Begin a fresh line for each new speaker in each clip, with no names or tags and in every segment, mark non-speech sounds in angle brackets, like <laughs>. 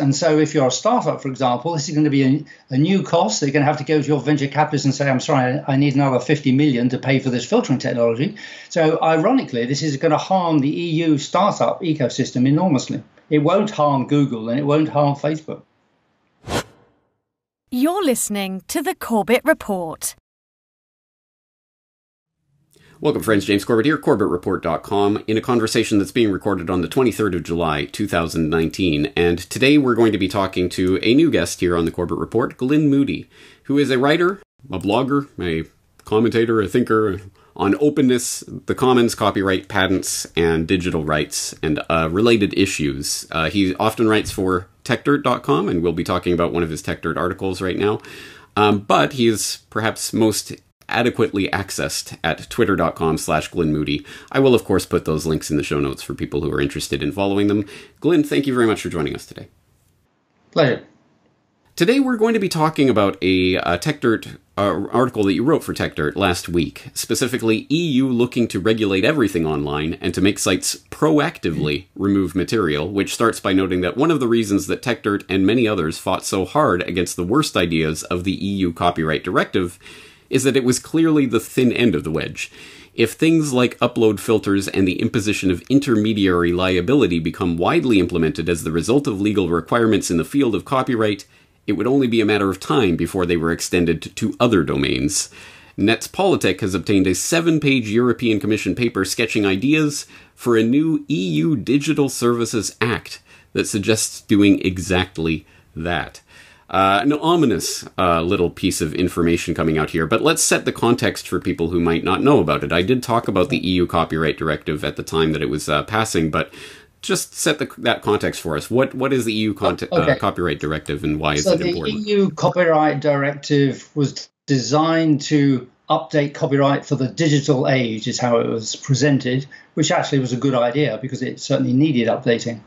And so, if you're a startup, for example, this is going to be a, a new cost. They're going to have to go to your venture capitalist and say, I'm sorry, I need another 50 million to pay for this filtering technology. So, ironically, this is going to harm the EU startup ecosystem enormously. It won't harm Google and it won't harm Facebook.
You're listening to the Corbett Report.
Welcome, friends. James Corbett here, CorbettReport.com, in a conversation that's being recorded on the 23rd of July, 2019. And today we're going to be talking to a new guest here on the Corbett Report, Glyn Moody, who is a writer, a blogger, a commentator, a thinker on openness, the commons, copyright, patents, and digital rights, and uh, related issues. Uh, he often writes for TechDirt.com, and we'll be talking about one of his TechDirt articles right now. Um, but he is perhaps most adequately accessed at twitter.com slash glynmoody. I will, of course, put those links in the show notes for people who are interested in following them. Glyn, thank you very much for joining us today.
Pleasure.
Today we're going to be talking about a, a TechDirt uh, article that you wrote for TechDirt last week, specifically EU looking to regulate everything online and to make sites proactively remove material, which starts by noting that one of the reasons that TechDirt and many others fought so hard against the worst ideas of the EU copyright directive is that it was clearly the thin end of the wedge. If things like upload filters and the imposition of intermediary liability become widely implemented as the result of legal requirements in the field of copyright, it would only be a matter of time before they were extended to other domains. Netzpolitik has obtained a seven page European Commission paper sketching ideas for a new EU Digital Services Act that suggests doing exactly that. Uh, an ominous uh, little piece of information coming out here, but let's set the context for people who might not know about it. I did talk about the EU Copyright Directive at the time that it was uh, passing, but just set the, that context for us. What what is the EU uh, okay. Copyright Directive and why is it important?
The EU Copyright Directive was designed to update copyright for the digital age, is how it was presented, which actually was a good idea because it certainly needed updating.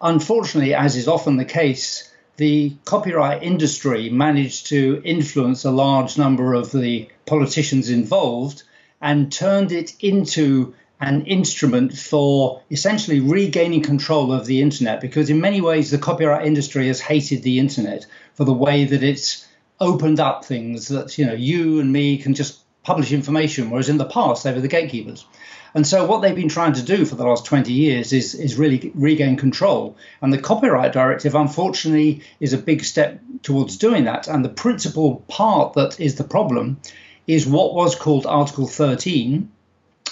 Unfortunately, as is often the case, the copyright industry managed to influence a large number of the politicians involved and turned it into an instrument for essentially regaining control of the internet because in many ways the copyright industry has hated the internet for the way that it's opened up things that you know you and me can just publish information whereas in the past they were the gatekeepers and so what they've been trying to do for the last 20 years is, is really regain control. And the copyright directive, unfortunately, is a big step towards doing that. And the principal part that is the problem is what was called Article 13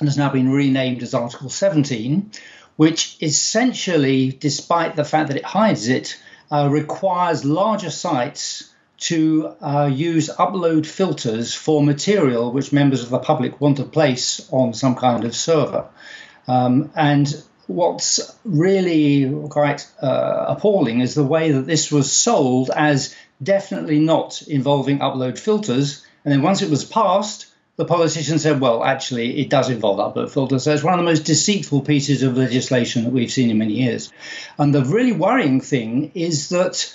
and has now been renamed as Article 17, which essentially, despite the fact that it hides it, uh, requires larger sites to uh, use upload filters for material which members of the public want to place on some kind of server. Um, and what's really quite uh, appalling is the way that this was sold as definitely not involving upload filters. And then once it was passed, the politician said, well, actually, it does involve upload filters. So it's one of the most deceitful pieces of legislation that we've seen in many years. And the really worrying thing is that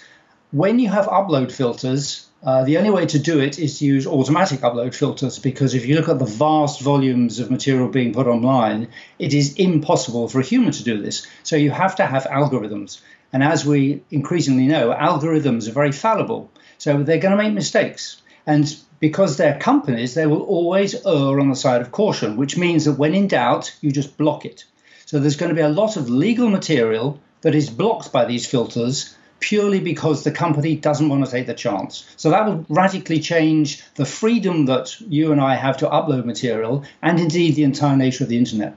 when you have upload filters, uh, the only way to do it is to use automatic upload filters because if you look at the vast volumes of material being put online, it is impossible for a human to do this. So you have to have algorithms. And as we increasingly know, algorithms are very fallible. So they're going to make mistakes. And because they're companies, they will always err on the side of caution, which means that when in doubt, you just block it. So there's going to be a lot of legal material that is blocked by these filters purely because the company doesn't want to take the chance. So that will radically change the freedom that you and I have to upload material and indeed the entire nature of the internet.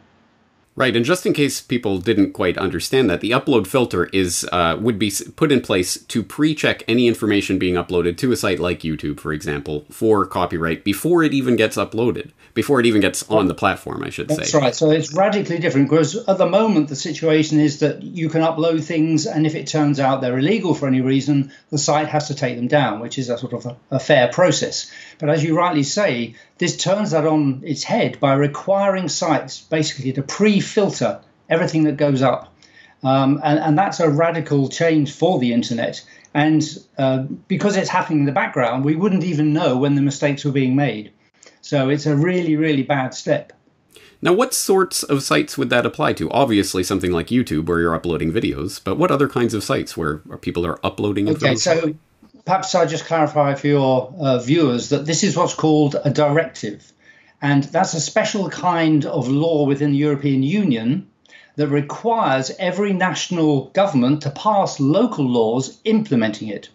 Right, and just in case people didn't quite understand that, the upload filter is uh, would be put in place to pre-check any information being uploaded to a site like YouTube, for example, for copyright before it even gets uploaded before it even gets on the platform, I should
say.
That's
right. So it's radically different because at the moment the situation is that you can upload things, and if it turns out they're illegal for any reason, the site has to take them down, which is a sort of a, a fair process. But as you rightly say, this turns that on its head by requiring sites basically to pre-filter everything that goes up. Um, and, and, that's a radical change for the internet. And uh, because it's happening in the background, we wouldn't even know when the mistakes were being made. So it's a really, really bad step.
Now, what sorts of sites would that apply to? Obviously, something like YouTube where you're uploading videos, but what other kinds of sites where people are uploading?
Okay, so perhaps I'll just clarify for your uh, viewers that this is what's called a directive. And that's a special kind of law within the European Union that requires every national government to pass local laws implementing it.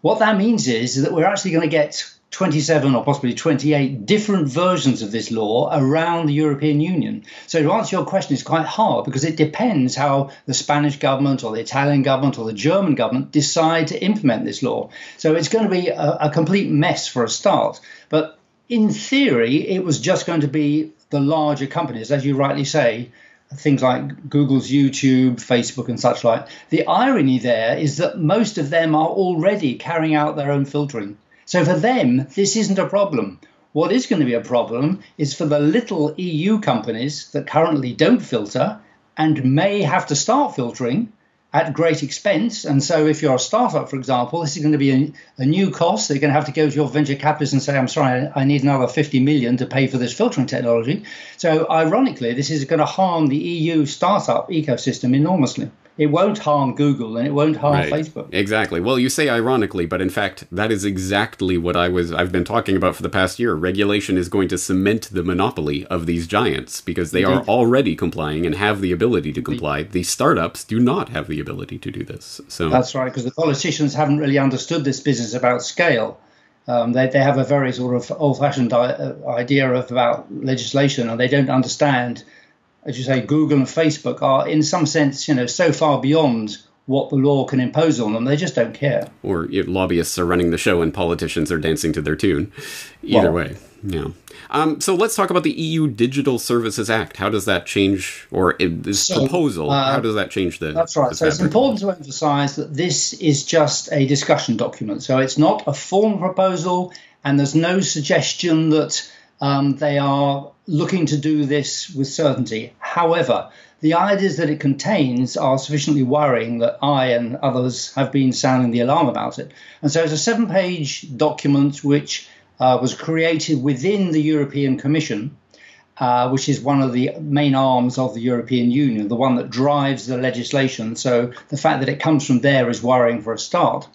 What that means is that we're actually going to get 27 or possibly 28 different versions of this law around the European Union. So to answer your question, it's quite hard because it depends how the Spanish government or the Italian government or the German government decide to implement this law. So it's going to be a, a complete mess for a start. But in theory, it was just going to be the larger companies, as you rightly say, things like Google's YouTube, Facebook, and such like. The irony there is that most of them are already carrying out their own filtering. So for them, this isn't a problem. What is going to be a problem is for the little EU companies that currently don't filter and may have to start filtering at great expense. And so, if you're a startup, for example, this is going to be a, a new cost. They're going to have to go to your venture capitalist and say, I'm sorry, I need another 50 million to pay for this filtering technology. So, ironically, this is going to harm the EU startup ecosystem enormously it won't harm Google and it won't harm right. Facebook.
Exactly. Well, you say ironically, but in fact, that is exactly what I was I've been talking about for the past year. Regulation is going to cement the monopoly of these giants because they Indeed. are already complying and have the ability to comply. The startups do not have the ability to do this. So
That's right because the politicians haven't really understood this business about scale. Um, they, they have a very sort of old-fashioned uh, idea of about legislation, and they don't understand as you say, Google and Facebook are in some sense, you know, so far beyond what the law can impose on them. They just don't care.
Or lobbyists are running the show and politicians are dancing to their tune. Either well, way, yeah. Um, so let's talk about the EU Digital Services Act. How does that change, or this so, proposal, uh, how does that change the?
That's right. So it's important to emphasise that this is just a discussion document. So it's not a formal proposal, and there's no suggestion that um, they are looking to do this with certainty. However, the ideas that it contains are sufficiently worrying that I and others have been sounding the alarm about it. And so it's a seven page document which uh, was created within the European Commission. Uh, which is one of the main arms of the European Union, the one that drives the legislation. So the fact that it comes from there is worrying for a start.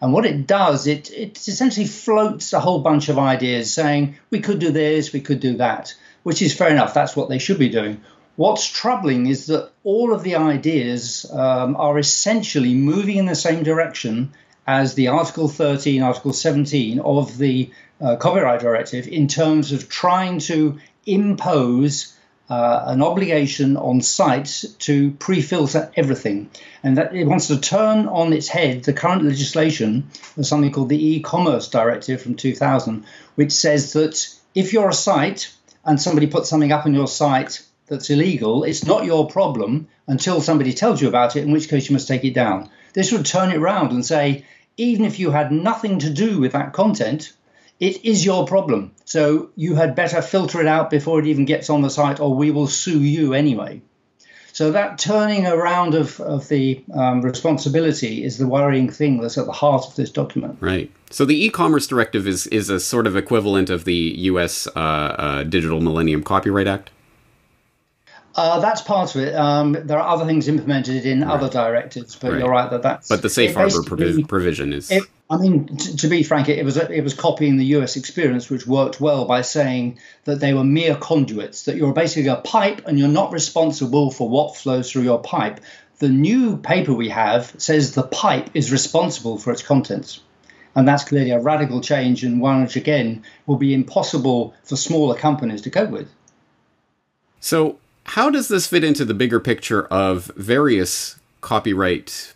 And what it does, it, it essentially floats a whole bunch of ideas saying, we could do this, we could do that, which is fair enough. That's what they should be doing. What's troubling is that all of the ideas um, are essentially moving in the same direction as the Article 13, Article 17 of the uh, Copyright Directive in terms of trying to impose uh, an obligation on sites to pre-filter everything, and that it wants to turn on its head the current legislation, there's something called the e-commerce directive from 2000, which says that if you're a site and somebody puts something up on your site that's illegal, it's not your problem until somebody tells you about it, in which case you must take it down. This would turn it around and say, even if you had nothing to do with that content, it is your problem. So you had better filter it out before it even gets on the site, or we will sue you anyway. So that turning around of, of the um, responsibility is the worrying thing that's at the heart of this document.
Right. So the e-commerce directive is is a sort of equivalent of the U.S. Uh, uh, Digital Millennium Copyright Act.
Uh, that's part of it. Um, there are other things implemented in right. other directives, but right. you're right that that's.
But the safe harbor provision is.
It, I mean, t- to be frank, it was it was copying the U.S. experience, which worked well by saying that they were mere conduits. That you're basically a pipe, and you're not responsible for what flows through your pipe. The new paper we have says the pipe is responsible for its contents. And that's clearly a radical change and one which, again, will be impossible for smaller companies to cope with.
So, how does this fit into the bigger picture of various copyright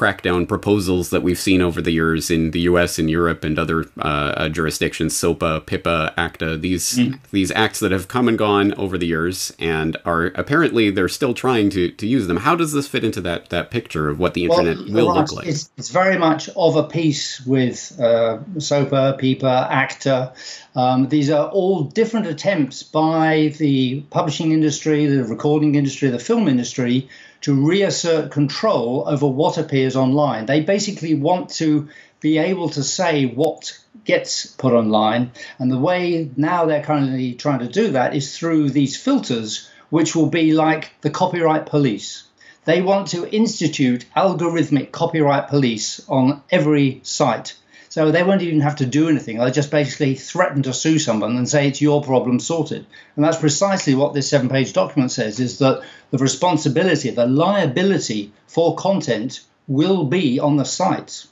crackdown proposals that we've seen over the years in the U.S. and Europe and other uh, jurisdictions, SOPA, PIPA, ACTA, these mm. these acts that have come and gone over the years and are apparently they're still trying to, to use them. How does this fit into that that picture of what the internet well, will look like?
It's, it's, very much of a piece with uh, SOPA, PIPA, ACTA. Um, these are all different attempts by the publishing industry, the recording industry, the film industry to reassert control over what appears online. They basically want to be able to say what gets put online. And the way now they're currently trying to do that is through these filters, which will be like the copyright police. They want to institute algorithmic copyright police on every site. So they won't even have to do anything. They'll just basically threaten to sue someone and say it's your problem sorted. And that's precisely what this seven page document says is that the responsibility, the liability for content will be on the sites.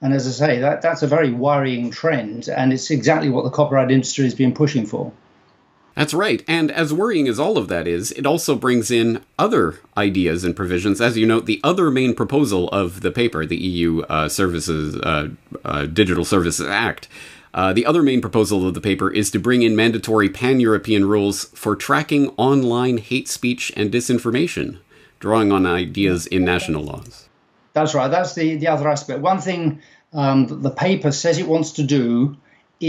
And as I say, that, that's a very worrying trend, and it's exactly what the copyright industry has been pushing for.
That's right. And as worrying as all of that is, it also brings in other ideas and provisions. As you note, the other main proposal of the paper, the EU uh, Services uh, uh, Digital Services Act, uh, the other main proposal of the paper is to bring in mandatory pan European rules for tracking online hate speech and disinformation, drawing on ideas in national laws.
That's right. That's the, the other aspect. One thing um, the paper says it wants to do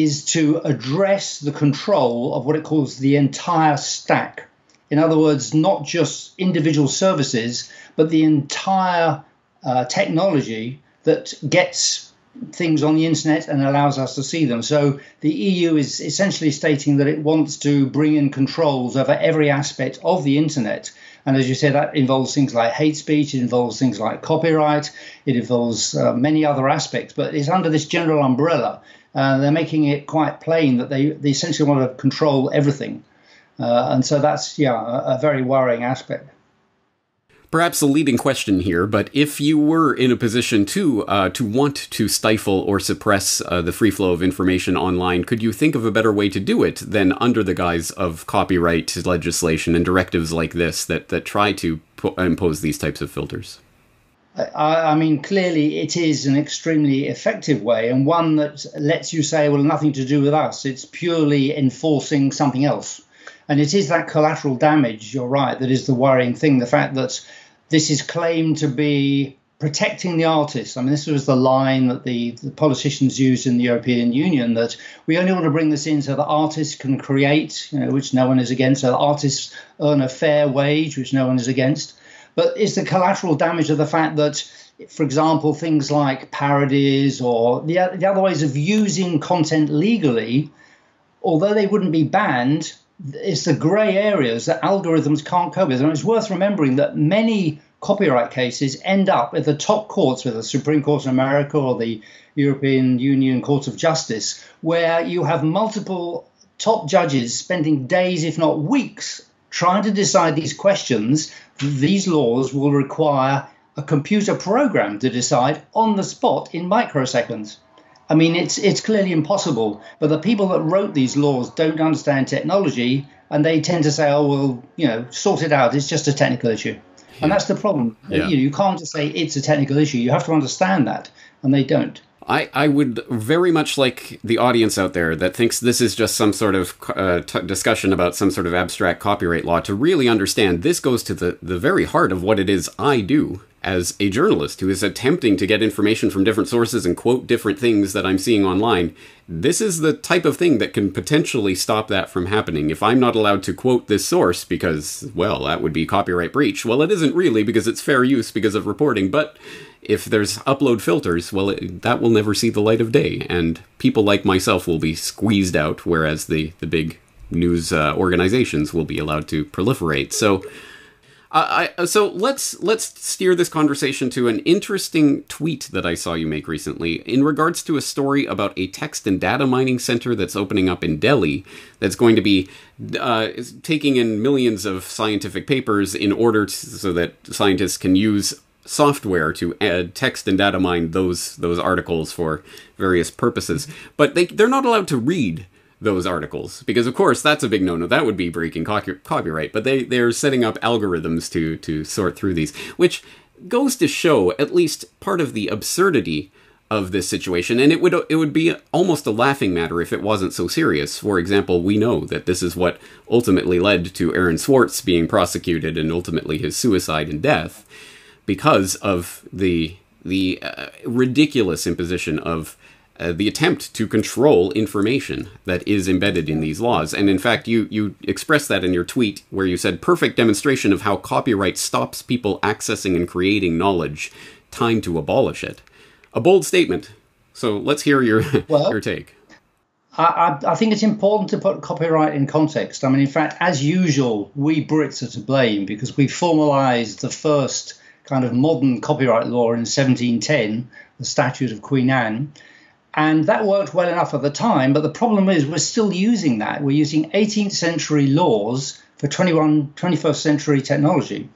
is to address the control of what it calls the entire stack. In other words, not just individual services, but the entire uh, technology that gets things on the internet and allows us to see them. So the EU is essentially stating that it wants to bring in controls over every aspect of the internet. And as you said, that involves things like hate speech, it involves things like copyright, it involves uh, many other aspects, but it's under this general umbrella. Uh, they're making it quite plain that they, they essentially want to control everything. Uh, and so that's, yeah, a, a very worrying aspect
perhaps a leading question here, but if you were in a position to uh, to want to stifle or suppress uh, the free flow of information online, could you think of a better way to do it than under the guise of copyright legislation and directives like this that that try to impose these types of filters?
I, I mean, clearly it is an extremely effective way and one that lets you say, well, nothing to do with us. It's purely enforcing something else. And it is that collateral damage, you're right, that is the worrying thing. The fact that this is claimed to be protecting the artists. I mean, this was the line that the, the, politicians used in the European Union that we only want to bring this in so that artists can create, you know, which no one is against, so that artists earn a fair wage, which no one is against. But it's the collateral damage of the fact that, for example, things like parodies or the, the other ways of using content legally, although they wouldn't be banned, it's the grey areas that algorithms can't cope with. And it's worth remembering that many copyright cases end up at the top courts, with the Supreme Court in America or the European Union Court of Justice, where you have multiple top judges spending days, if not weeks, trying to decide these questions. These laws will require a computer program to decide on the spot in microseconds. I mean, it's it's clearly impossible. But the people that wrote these laws don't understand technology, and they tend to say, "Oh, well, you know, sort it out. It's just a technical issue." Yeah. And that's the problem. Yeah. You, you can't just say it's a technical issue. You have to understand that, and they don't.
I, I would very much like the audience out there that thinks this is just some sort of uh, t- discussion about some sort of abstract copyright law to really understand this goes to the, the very heart of what it is I do as a journalist who is attempting to get information from different sources and quote different things that I'm seeing online, this is the type of thing that can potentially stop that from happening. If I'm not allowed to quote this source because, well, that would be copyright breach. Well, it isn't really because it's fair use because of reporting, but if there's upload filters, well, it, that will never see the light of day, and people like myself will be squeezed out, whereas the, the big news uh, organizations will be allowed to proliferate. So, I, so let's let's steer this conversation to an interesting tweet that I saw you make recently in regards to a story about a text and data mining center that's opening up in Delhi that's going to be uh, taking in millions of scientific papers in order to, so that scientists can use software to add text and data mine those those articles for various purposes. But they they're not allowed to read those articles because of course that's a big no-no. That would be breaking copyright. But they they're setting up algorithms to to sort through these which goes to show at least part of the absurdity of this situation. And it would it would be almost a laughing matter if it wasn't so serious. For example we know that this is what ultimately led to Aaron Swartz being prosecuted and ultimately his suicide and death because of the the uh, ridiculous imposition of uh, the attempt to control information that is embedded in these laws. And in fact, you, you expressed that in your tweet where you said, perfect demonstration of how copyright stops people accessing and creating knowledge. Time to abolish it. A bold statement. So let's hear your, <laughs> well, your take.
I, I, think it's important to put copyright in context. I mean, in fact, as usual, we Brits are to blame because we formalised the first kind of modern copyright law in 1710, the Statute of Queen Anne. And that worked well enough at the time, but the problem is we're still using that. We're using 18th century laws for 21, 21st century technology.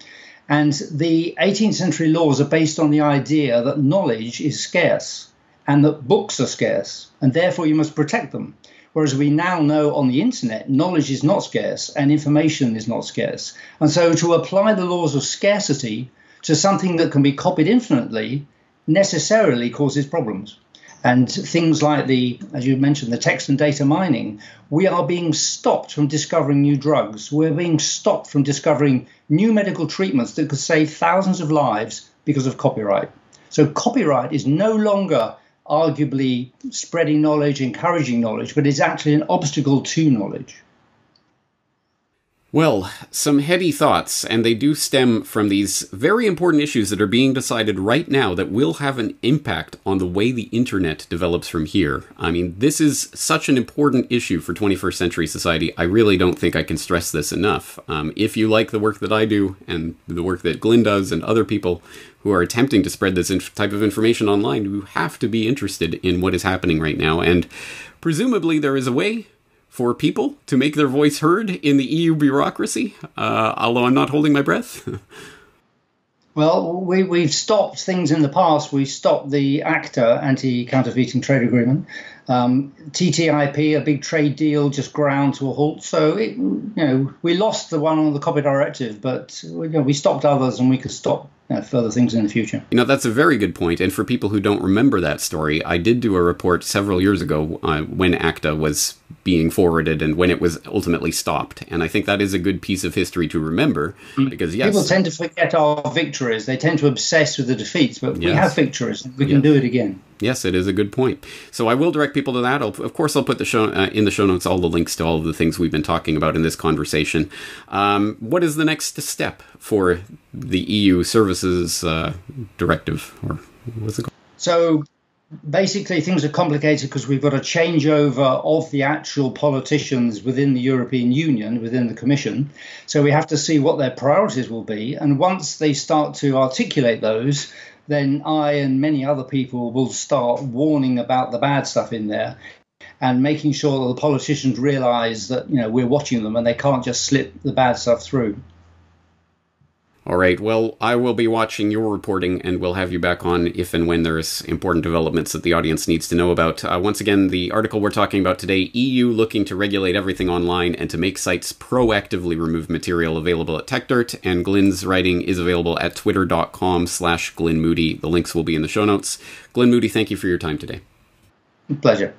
And the 18th century laws are based on the idea that knowledge is scarce and that books are scarce, and therefore you must protect them. Whereas we now know on the internet, knowledge is not scarce and information is not scarce. And so to apply the laws of scarcity to something that can be copied infinitely necessarily causes problems. And things like the, as you mentioned, the text and data mining, we are being stopped from discovering new drugs. We're being stopped from discovering new medical treatments that could save thousands of lives because of copyright. So, copyright is no longer arguably spreading knowledge, encouraging knowledge, but is actually an obstacle to knowledge.
Well, some heady thoughts, and they do stem from these very important issues that are being decided right now that will have an impact on the way the internet develops from here. I mean, this is such an important issue for 21st century society. I really don't think I can stress this enough. Um, if you like the work that I do and the work that Glenn does and other people who are attempting to spread this inf- type of information online, you have to be interested in what is happening right now. And presumably, there is a way for people to make their voice heard in the EU bureaucracy, uh, although I'm not holding my breath? <laughs>
well, we, we've stopped things in the past. We stopped the ACTA anti counterfeiting trade agreement. Um, TTIP, a big trade deal, just ground to a halt. So, it, you know, we lost the one on the copy directive, but you know, we stopped others and we could stop uh, further things in the future.
You know, that's a very good point. And for people who don't remember that story, I did do a report several years ago uh, when ACTA was being forwarded and when it was ultimately stopped. And I think that is a good piece of history to remember mm. because, yes.
People tend to forget our victories. They tend to obsess with the defeats, but yes. we have victories. We can do it again.
Yes, it is a good point. So I will direct people to that. I'll, of course, I'll put the show uh, in the show notes all the links to all of the things we've been talking about in this conversation. Um, what is the next step for the EU Services uh, Directive, or what's it called?
So basically, things are complicated because we've got a changeover of the actual politicians within the European Union, within the Commission. So we have to see what their priorities will be, and once they start to articulate those then I and many other people will start warning about the bad stuff in there and making sure that the politicians realize that you know we're watching them and they can't just slip the bad stuff through.
All right. Well, I will be watching your reporting, and we'll have you back on if and when there's important developments that the audience needs to know about. Uh, once again, the article we're talking about today: EU looking to regulate everything online and to make sites proactively remove material available at TechDirt. And Glyn's writing is available at twitter.com/slash Glyn Moody. The links will be in the show notes. Glyn Moody, thank you for your time today.
Pleasure.